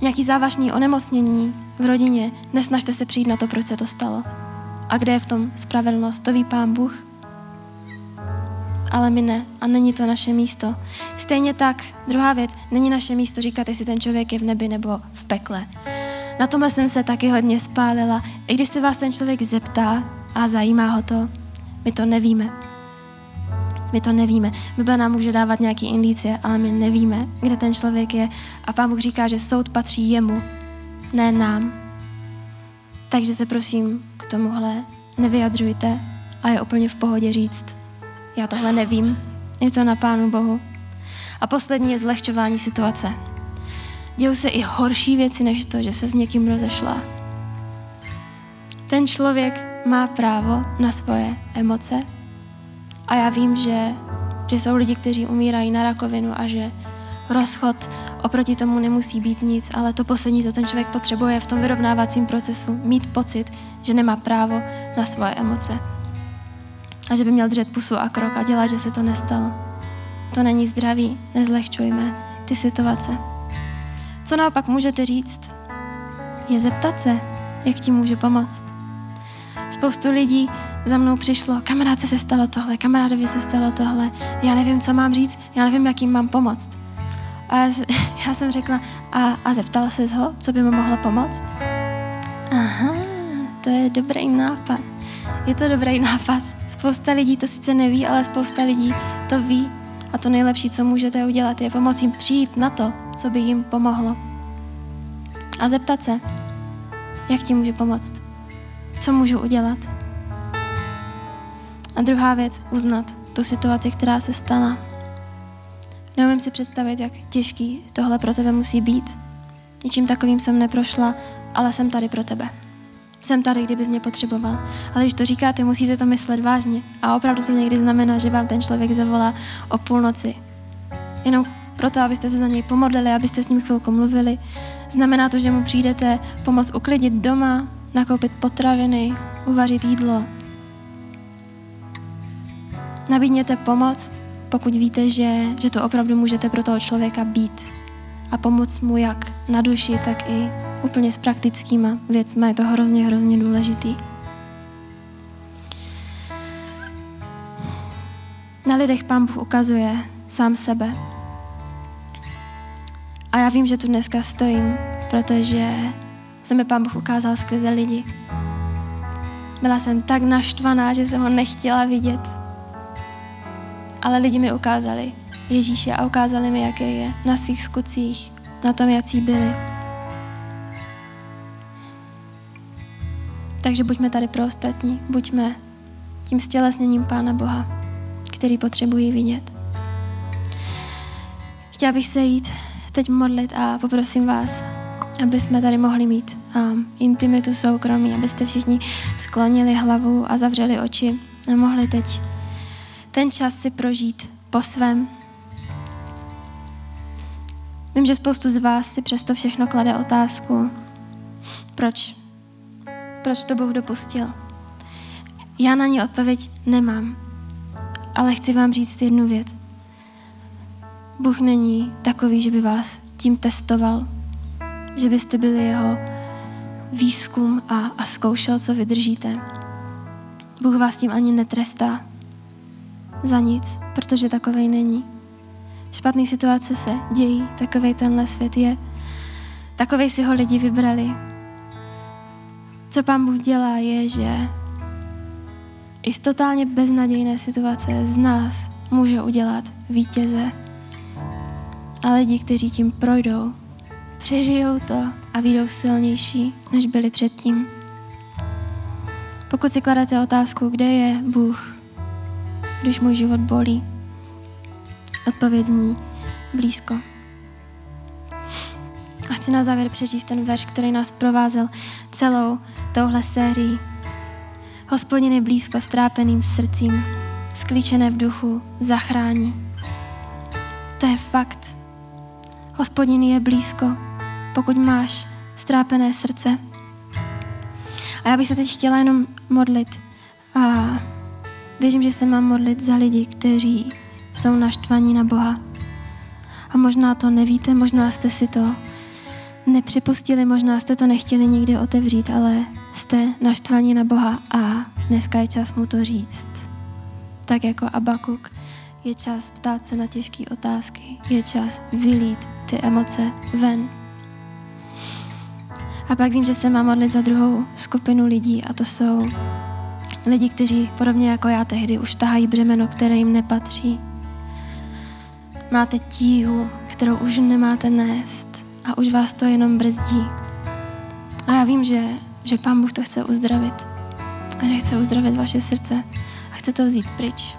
nějaký závažný onemocnění v rodině, nesnažte se přijít na to, proč se to stalo. A kde je v tom spravedlnost, to ví Pán Bůh. Ale my ne a není to naše místo. Stejně tak, druhá věc, není naše místo říkat, jestli ten člověk je v nebi nebo v pekle. Na tomhle jsem se taky hodně spálila. I když se vás ten člověk zeptá a zajímá ho to, my to nevíme. My to nevíme. Bible nám může dávat nějaký indicie, ale my nevíme, kde ten člověk je. A Pán Bůh říká, že soud patří jemu, ne nám. Takže se prosím k tomuhle nevyjadřujte a je úplně v pohodě říct, já tohle nevím, je to na Pánu Bohu. A poslední je zlehčování situace. Dějou se i horší věci, než to, že se s někým rozešla. Ten člověk má právo na svoje emoce a já vím, že, že jsou lidi, kteří umírají na rakovinu a že rozchod oproti tomu nemusí být nic, ale to poslední, co ten člověk potřebuje v tom vyrovnávacím procesu, mít pocit, že nemá právo na svoje emoce. A že by měl držet pusu a krok a dělat, že se to nestalo. To není zdravý, nezlehčujme ty situace. Co naopak můžete říct, je zeptat se, jak ti může pomoct. Spoustu lidí za mnou přišlo, kamarádce se stalo tohle, kamarádovi se stalo tohle, já nevím, co mám říct, já nevím, jak jim mám pomoct. A já, jsem řekla, a, a zeptala se ho, co by mu mohlo pomoct? Aha, to je dobrý nápad. Je to dobrý nápad. Spousta lidí to sice neví, ale spousta lidí to ví. A to nejlepší, co můžete udělat, je pomoct jim přijít na to, co by jim pomohlo. A zeptat se, jak ti můžu pomoct? Co můžu udělat? A druhá věc, uznat tu situaci, která se stala. Neumím si představit, jak těžký tohle pro tebe musí být. Ničím takovým jsem neprošla, ale jsem tady pro tebe. Jsem tady, kdybys mě potřeboval. Ale když to říkáte, musíte to myslet vážně. A opravdu to někdy znamená, že vám ten člověk zavolá o půlnoci. Jenom proto, abyste se za něj pomodlili, abyste s ním chvilku mluvili. Znamená to, že mu přijdete pomoct uklidit doma, nakoupit potraviny, uvařit jídlo. Nabídněte pomoc, pokud víte, že, že to opravdu můžete pro toho člověka být. A pomoct mu jak na duši, tak i úplně s praktickýma věcmi. Je to hrozně, hrozně důležitý. Na lidech Pán Bůh ukazuje sám sebe. A já vím, že tu dneska stojím, protože se mi Pán Bůh ukázal skrze lidi. Byla jsem tak naštvaná, že jsem ho nechtěla vidět. Ale lidi mi ukázali Ježíše a ukázali mi, jaký je na svých skutcích, na tom, jaký byli. Takže buďme tady pro ostatní, buďme tím stělesněním Pána Boha, který potřebují vidět. Chtěla bych se jít teď modlit a poprosím vás, aby jsme tady mohli mít um, intimitu, soukromí, abyste všichni sklonili hlavu a zavřeli oči a mohli teď ten čas si prožít po svém. Vím, že spoustu z vás si přesto všechno klade otázku, proč? Proč to Bůh dopustil? Já na ní odpověď nemám. Ale chci vám říct jednu věc. Bůh není takový, že by vás tím testoval, že byste byli jeho výzkum a, a zkoušel, co vydržíte. Bůh vás tím ani netrestá za nic, protože takovej není. Špatné situace se dějí, takovej tenhle svět je. Takovej si ho lidi vybrali. Co pán Bůh dělá je, že i z totálně beznadějné situace z nás může udělat vítěze. A lidi, kteří tím projdou, přežijou to a vyjdou silnější, než byli předtím. Pokud si kladete otázku, kde je Bůh, když můj život bolí, odpověď zní blízko. A chci na závěr přečíst ten verš, který nás provázel celou touhle sérií. Hospodin je blízko strápeným srdcím, sklíčené v duchu, zachrání. To je fakt. Hospodin je blízko, pokud máš strápené srdce. A já bych se teď chtěla jenom modlit. A věřím, že se mám modlit za lidi, kteří jsou naštvaní na Boha. A možná to nevíte, možná jste si to nepřipustili, možná jste to nechtěli nikdy otevřít, ale jste naštvaní na Boha a dneska je čas mu to říct. Tak jako Abakuk je čas ptát se na těžké otázky, je čas vylít ty emoce ven. A pak vím, že se mám modlit za druhou skupinu lidí a to jsou lidi, kteří podobně jako já tehdy už tahají břemeno, které jim nepatří. Máte tíhu, kterou už nemáte nést a už vás to jenom brzdí. A já vím, že, že Pán Bůh to chce uzdravit a že chce uzdravit vaše srdce a chce to vzít pryč.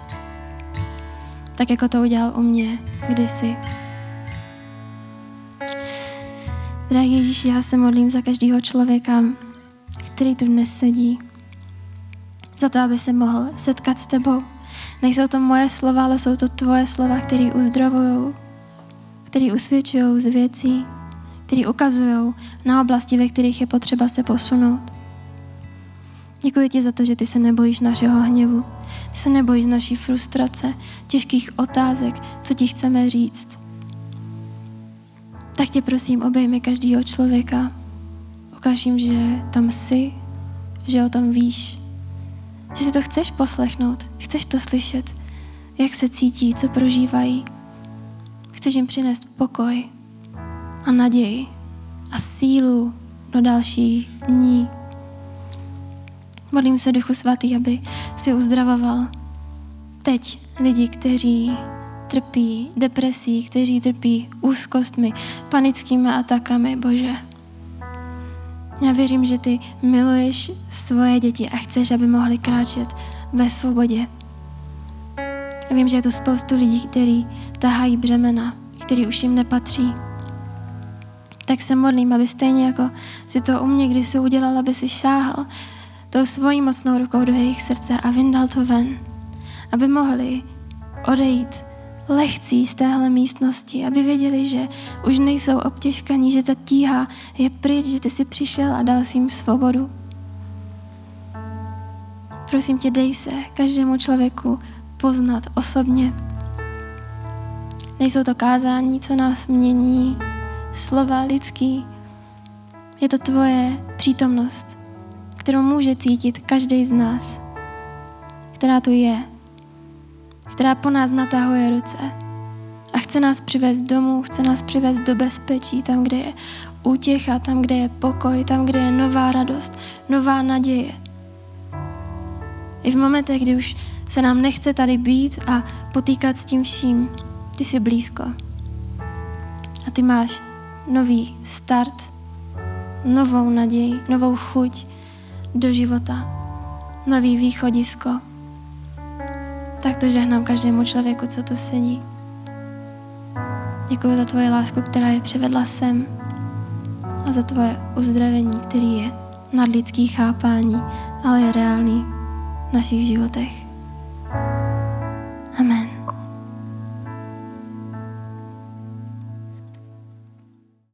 Tak jako to udělal u mě kdysi. Drahý Ježíši, já se modlím za každého člověka, který tu dnes sedí. Za to, aby se mohl setkat s tebou. Nejsou to moje slova, ale jsou to tvoje slova, které uzdravují, které usvědčují z věcí, které ukazují na oblasti, ve kterých je potřeba se posunout. Děkuji ti za to, že ty se nebojíš našeho hněvu, ty se nebojíš naší frustrace, těžkých otázek, co ti chceme říct. Tak tě prosím, obejmi každého člověka. Ukaž jim, že tam jsi, že o tom víš, že si to chceš poslechnout, chceš to slyšet, jak se cítí, co prožívají. Chceš jim přinést pokoj a naději a sílu do dalších dní. Modlím se Duchu Svatý, aby si uzdravoval teď lidi, kteří trpí depresí, kteří trpí úzkostmi, panickými atakami, Bože. Já věřím, že ty miluješ svoje děti a chceš, aby mohli kráčet ve svobodě. Já vím, že je tu spoustu lidí, kteří tahají břemena, který už jim nepatří. Tak se modlím, aby stejně jako si to u mě kdysi udělal, aby si šáhl tou svojí mocnou rukou do jejich srdce a vyndal to ven. Aby mohli odejít lehcí z téhle místnosti, aby věděli, že už nejsou obtěžkaní, že ta tíha je pryč, že ty jsi přišel a dal si jim svobodu. Prosím tě, dej se každému člověku poznat osobně. Nejsou to kázání, co nás mění, slova lidský. Je to tvoje přítomnost, kterou může cítit každý z nás, která tu je která po nás natahuje ruce a chce nás přivést domů, chce nás přivést do bezpečí, tam, kde je útěcha, tam, kde je pokoj, tam, kde je nová radost, nová naděje. I v momentech, kdy už se nám nechce tady být a potýkat s tím vším, ty jsi blízko. A ty máš nový start, novou naději, novou chuť do života, nový východisko, tak to žehnám každému člověku, co tu sedí. Děkuji za tvoje lásku, která je přivedla sem a za tvoje uzdravení, který je nadlidský chápání, ale je reálný v našich životech.